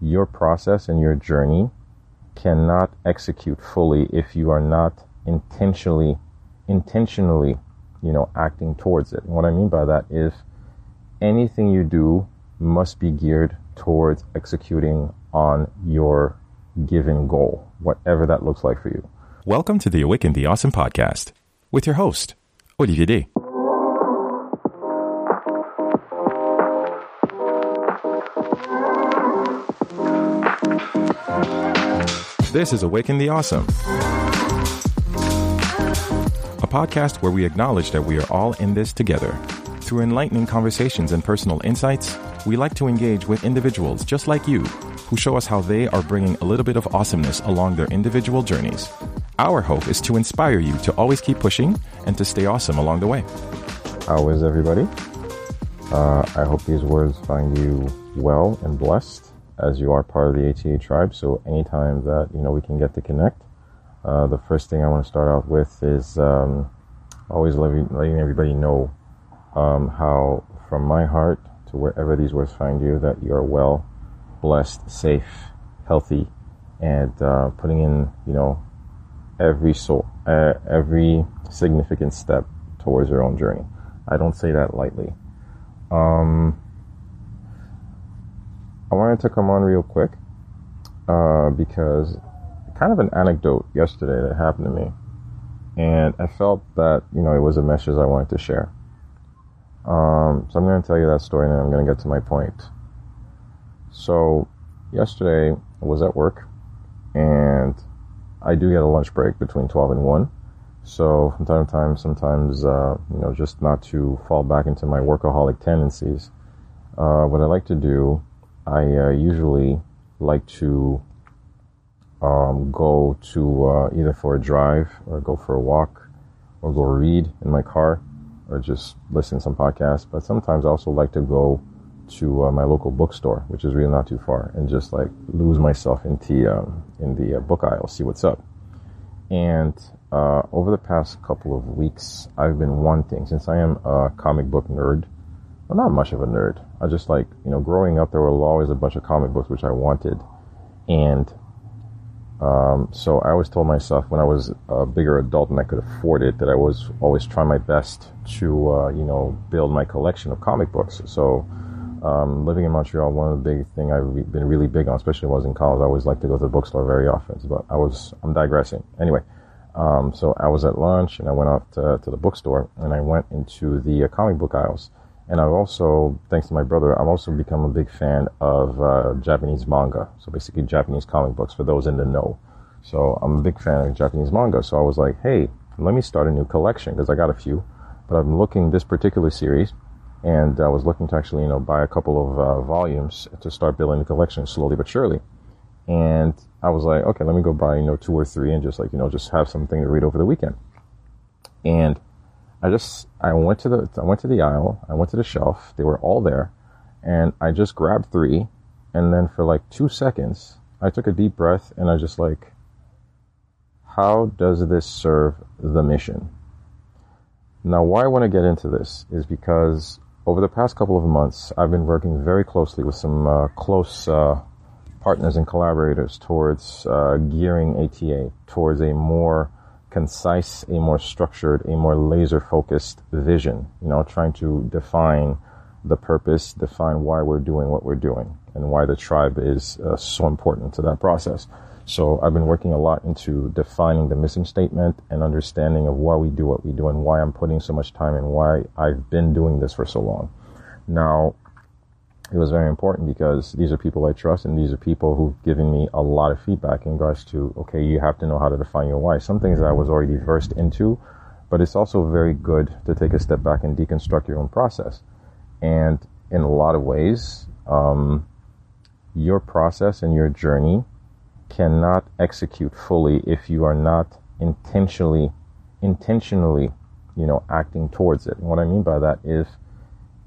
your process and your journey cannot execute fully if you are not intentionally, intentionally, you know, acting towards it. And what I mean by that is anything you do must be geared towards executing on your given goal, whatever that looks like for you. Welcome to the Awaken the Awesome podcast with your host, Olivier Day. This is Awaken the Awesome, a podcast where we acknowledge that we are all in this together. Through enlightening conversations and personal insights, we like to engage with individuals just like you who show us how they are bringing a little bit of awesomeness along their individual journeys. Our hope is to inspire you to always keep pushing and to stay awesome along the way. How is everybody? Uh, I hope these words find you well and blessed as you are part of the ATA tribe. So anytime that you know we can get to connect, uh, the first thing I want to start out with is um, always letting, letting everybody know um, how, from my heart to wherever these words find you, that you are well, blessed, safe, healthy, and uh, putting in you know every soul, uh, every significant step towards your own journey. I don't say that lightly. Um, I wanted to come on real quick uh, because kind of an anecdote yesterday that happened to me, and I felt that you know it was a message I wanted to share. Um, so I'm going to tell you that story, and I'm going to get to my point. So yesterday I was at work, and I do get a lunch break between 12 and 1. So from time to time, sometimes, uh, you know, just not to fall back into my workaholic tendencies, uh, what I like to do I uh, usually like to um, go to uh, either for a drive or go for a walk or go read in my car or just listen to some podcasts. But sometimes I also like to go to uh, my local bookstore, which is really not too far, and just like lose myself into um, in the uh, book aisle, see what's up. And uh, over the past couple of weeks, I've been wanting, since I am a comic book nerd, well, not much of a nerd. I just like, you know, growing up, there were always a bunch of comic books which I wanted. And um, so I always told myself when I was a bigger adult and I could afford it that I was always trying my best to, uh, you know, build my collection of comic books. So um, living in Montreal, one of the big thing I've been really big on, especially when I was in college, I always like to go to the bookstore very often. But I was, I'm digressing. Anyway, um, so I was at lunch and I went off to, to the bookstore and I went into the uh, comic book aisles and I've also, thanks to my brother, I've also become a big fan of uh, Japanese manga. So basically Japanese comic books for those in the know. So I'm a big fan of Japanese manga. So I was like, hey, let me start a new collection because I got a few. But I'm looking this particular series and I was looking to actually, you know, buy a couple of uh, volumes to start building the collection slowly but surely. And I was like, okay, let me go buy, you know, two or three and just like, you know, just have something to read over the weekend. And I just I went to the I went to the aisle, I went to the shelf, they were all there, and I just grabbed three, and then for like two seconds, I took a deep breath and I just like, how does this serve the mission? Now, why I want to get into this is because over the past couple of months, I've been working very closely with some uh, close uh, partners and collaborators towards uh, gearing ATA towards a more concise, a more structured, a more laser focused vision, you know, trying to define the purpose, define why we're doing what we're doing and why the tribe is uh, so important to that process. So I've been working a lot into defining the mission statement and understanding of why we do what we do and why I'm putting so much time and why I've been doing this for so long. Now, it was very important because these are people I trust and these are people who've given me a lot of feedback in regards to, okay, you have to know how to define your why. Some things that I was already versed into, but it's also very good to take a step back and deconstruct your own process. And in a lot of ways, um, your process and your journey cannot execute fully if you are not intentionally, intentionally, you know, acting towards it. And what I mean by that is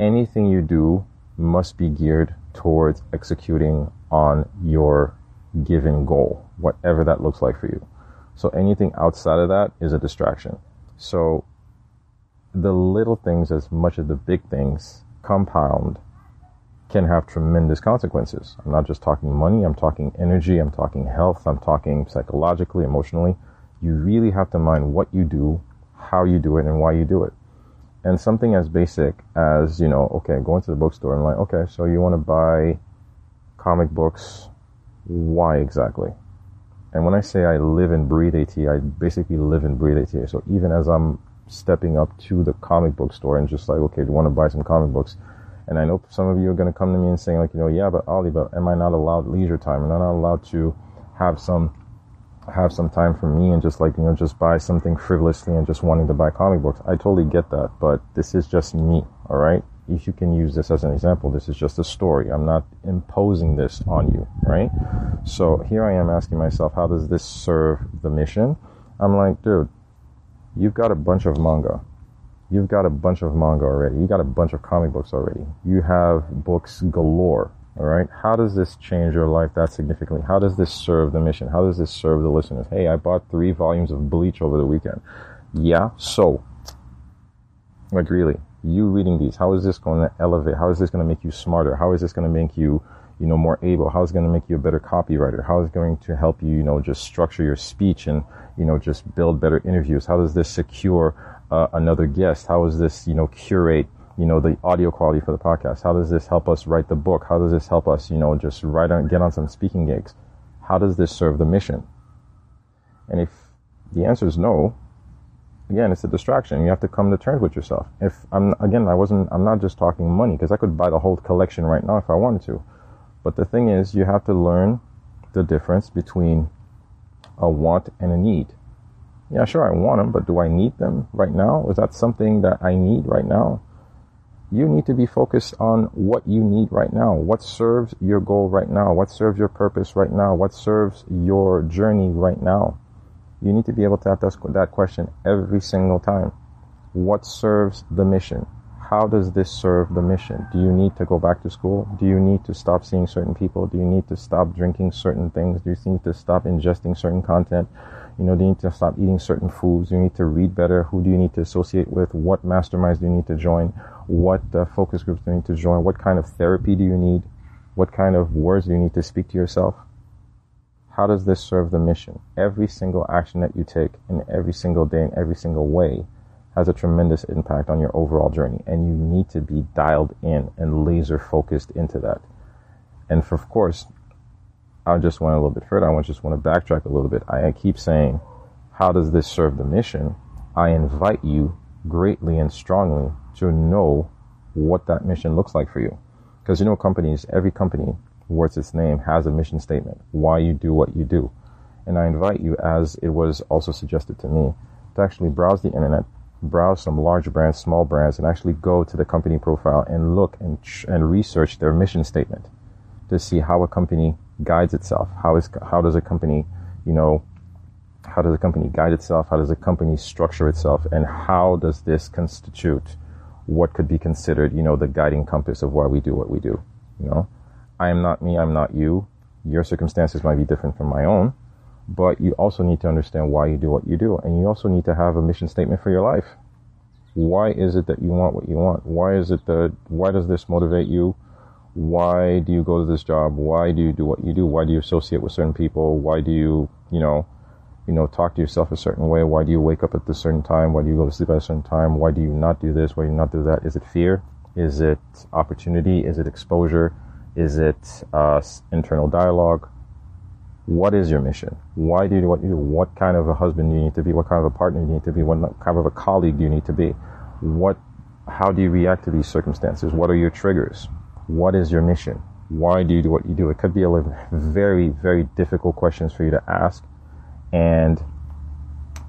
anything you do must be geared towards executing on your given goal, whatever that looks like for you. So anything outside of that is a distraction. So the little things as much as the big things compound can have tremendous consequences. I'm not just talking money, I'm talking energy, I'm talking health, I'm talking psychologically, emotionally. You really have to mind what you do, how you do it, and why you do it. And something as basic as, you know, okay, going to the bookstore and like, okay, so you want to buy comic books. Why exactly? And when I say I live and breathe AT, I basically live and breathe AT. So even as I'm stepping up to the comic book store and just like, okay, do you want to buy some comic books? And I know some of you are going to come to me and saying like, you know, yeah, but Ali, but am I not allowed leisure time? Am I not allowed to have some, have some time for me and just like, you know, just buy something frivolously and just wanting to buy comic books? I totally get that, but this is just me. All right. If you can use this as an example, this is just a story. I'm not imposing this on you, right? So here I am asking myself, how does this serve the mission? I'm like, dude, you've got a bunch of manga You've got a bunch of manga already. You got a bunch of comic books already. You have books galore. All right. How does this change your life that significantly? How does this serve the mission? How does this serve the listeners? Hey, I bought three volumes of Bleach over the weekend. Yeah. So, like really, you reading these, how is this going to elevate? How is this going to make you smarter? How is this going to make you, you know, more able? How is it going to make you a better copywriter? How is it going to help you, you know, just structure your speech and, you know, just build better interviews? How does this secure uh, another guest? How is this, you know, curate, you know, the audio quality for the podcast? How does this help us write the book? How does this help us, you know, just write on, get on some speaking gigs? How does this serve the mission? And if the answer is no, again, it's a distraction. You have to come to terms with yourself. If I'm, again, I wasn't, I'm not just talking money because I could buy the whole collection right now if I wanted to. But the thing is, you have to learn the difference between a want and a need yeah, sure, I want them, but do I need them right now? Is that something that I need right now? You need to be focused on what you need right now. What serves your goal right now? What serves your purpose right now? What serves your journey right now? You need to be able to ask that question every single time. What serves the mission? How does this serve the mission? Do you need to go back to school? Do you need to stop seeing certain people? Do you need to stop drinking certain things? Do you need to stop ingesting certain content? You know, do you need to stop eating certain foods? Do you need to read better? Who do you need to associate with? What masterminds do you need to join? What uh, focus groups do you need to join? What kind of therapy do you need? What kind of words do you need to speak to yourself? How does this serve the mission? Every single action that you take in every single day in every single way has a tremendous impact on your overall journey and you need to be dialed in and laser focused into that. And for, of course, I just went a little bit further. I just want to backtrack a little bit. I keep saying, how does this serve the mission? I invite you greatly and strongly to know what that mission looks like for you. Because you know, companies, every company worth its name has a mission statement, why you do what you do. And I invite you, as it was also suggested to me, to actually browse the internet, browse some large brands, small brands, and actually go to the company profile and look and, and research their mission statement to see how a company guides itself. How is how does a company, you know, how does a company guide itself? How does a company structure itself? And how does this constitute what could be considered, you know, the guiding compass of why we do what we do? You know, I am not me. I'm not you. Your circumstances might be different from my own, but you also need to understand why you do what you do, and you also need to have a mission statement for your life. Why is it that you want what you want? Why is it that? Why does this motivate you? why do you go to this job? Why do you do what you do? Why do you associate with certain people? Why do you, you know, you know, talk to yourself a certain way? Why do you wake up at a certain time? Why do you go to sleep at a certain time? Why do you not do this? Why do you not do that? Is it fear? Is it opportunity? Is it exposure? Is it uh, internal dialogue? What is your mission? Why do you do what you do? What kind of a husband do you need to be? What kind of a partner do you need to be? What kind of a colleague do you need to be? What, how do you react to these circumstances? What are your triggers? What is your mission? Why do you do what you do? It could be a very, very difficult questions for you to ask. And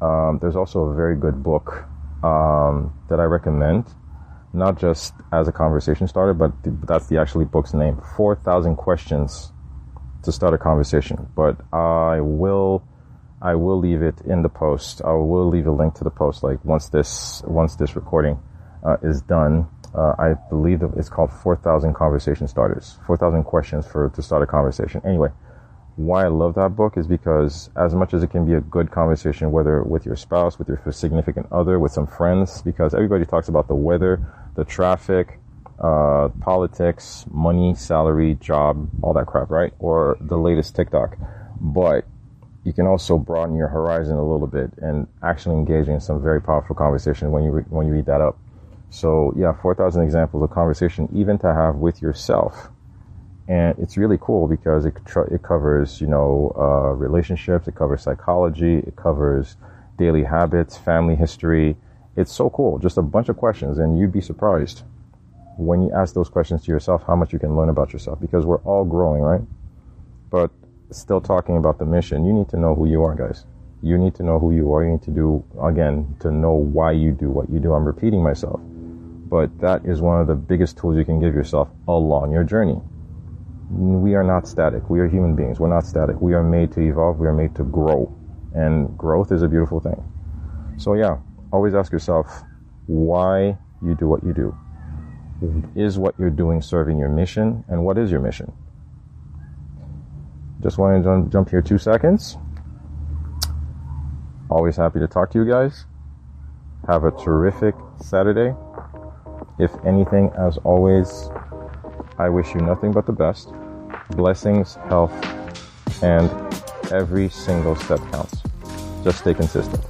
um, there's also a very good book um, that I recommend, not just as a conversation starter, but that's the actually book's name 4,000 Questions to Start a Conversation. But I will. I will leave it in the post. I will leave a link to the post. Like once this once this recording uh, is done, uh, I believe it's called 4,000 Conversation Starters. 4,000 questions for to start a conversation. Anyway, why I love that book is because as much as it can be a good conversation, whether with your spouse, with your significant other, with some friends, because everybody talks about the weather, the traffic, uh, politics, money, salary, job, all that crap, right? Or the latest TikTok. But you can also broaden your horizon a little bit and actually engage in some very powerful conversation when you re- when you read that up. So yeah, 4,000 examples of conversation even to have with yourself. And it's really cool because it, tr- it covers, you know, uh, relationships, it covers psychology, it covers daily habits, family history. It's so cool. Just a bunch of questions and you'd be surprised when you ask those questions to yourself how much you can learn about yourself because we're all growing, right? But still talking about the mission, you need to know who you are, guys. You need to know who you are. You need to do, again, to know why you do what you do. I'm repeating myself. But that is one of the biggest tools you can give yourself along your journey. We are not static. We are human beings. We're not static. We are made to evolve. We are made to grow. And growth is a beautiful thing. So yeah, always ask yourself why you do what you do. Is what you're doing serving your mission? And what is your mission? Just wanted to jump here two seconds. Always happy to talk to you guys. Have a terrific Saturday. If anything, as always, I wish you nothing but the best. Blessings, health, and every single step counts. Just stay consistent.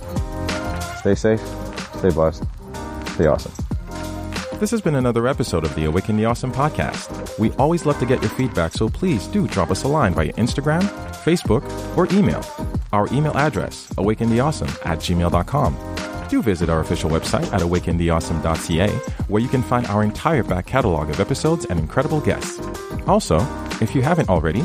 Stay safe, stay blessed, stay awesome. This has been another episode of the Awaken the Awesome podcast. We always love to get your feedback, so please do drop us a line via Instagram, Facebook, or email. Our email address, awakentheawesome at gmail.com. Do visit our official website at awakentheawesome.ca, where you can find our entire back catalog of episodes and incredible guests. Also, if you haven't already,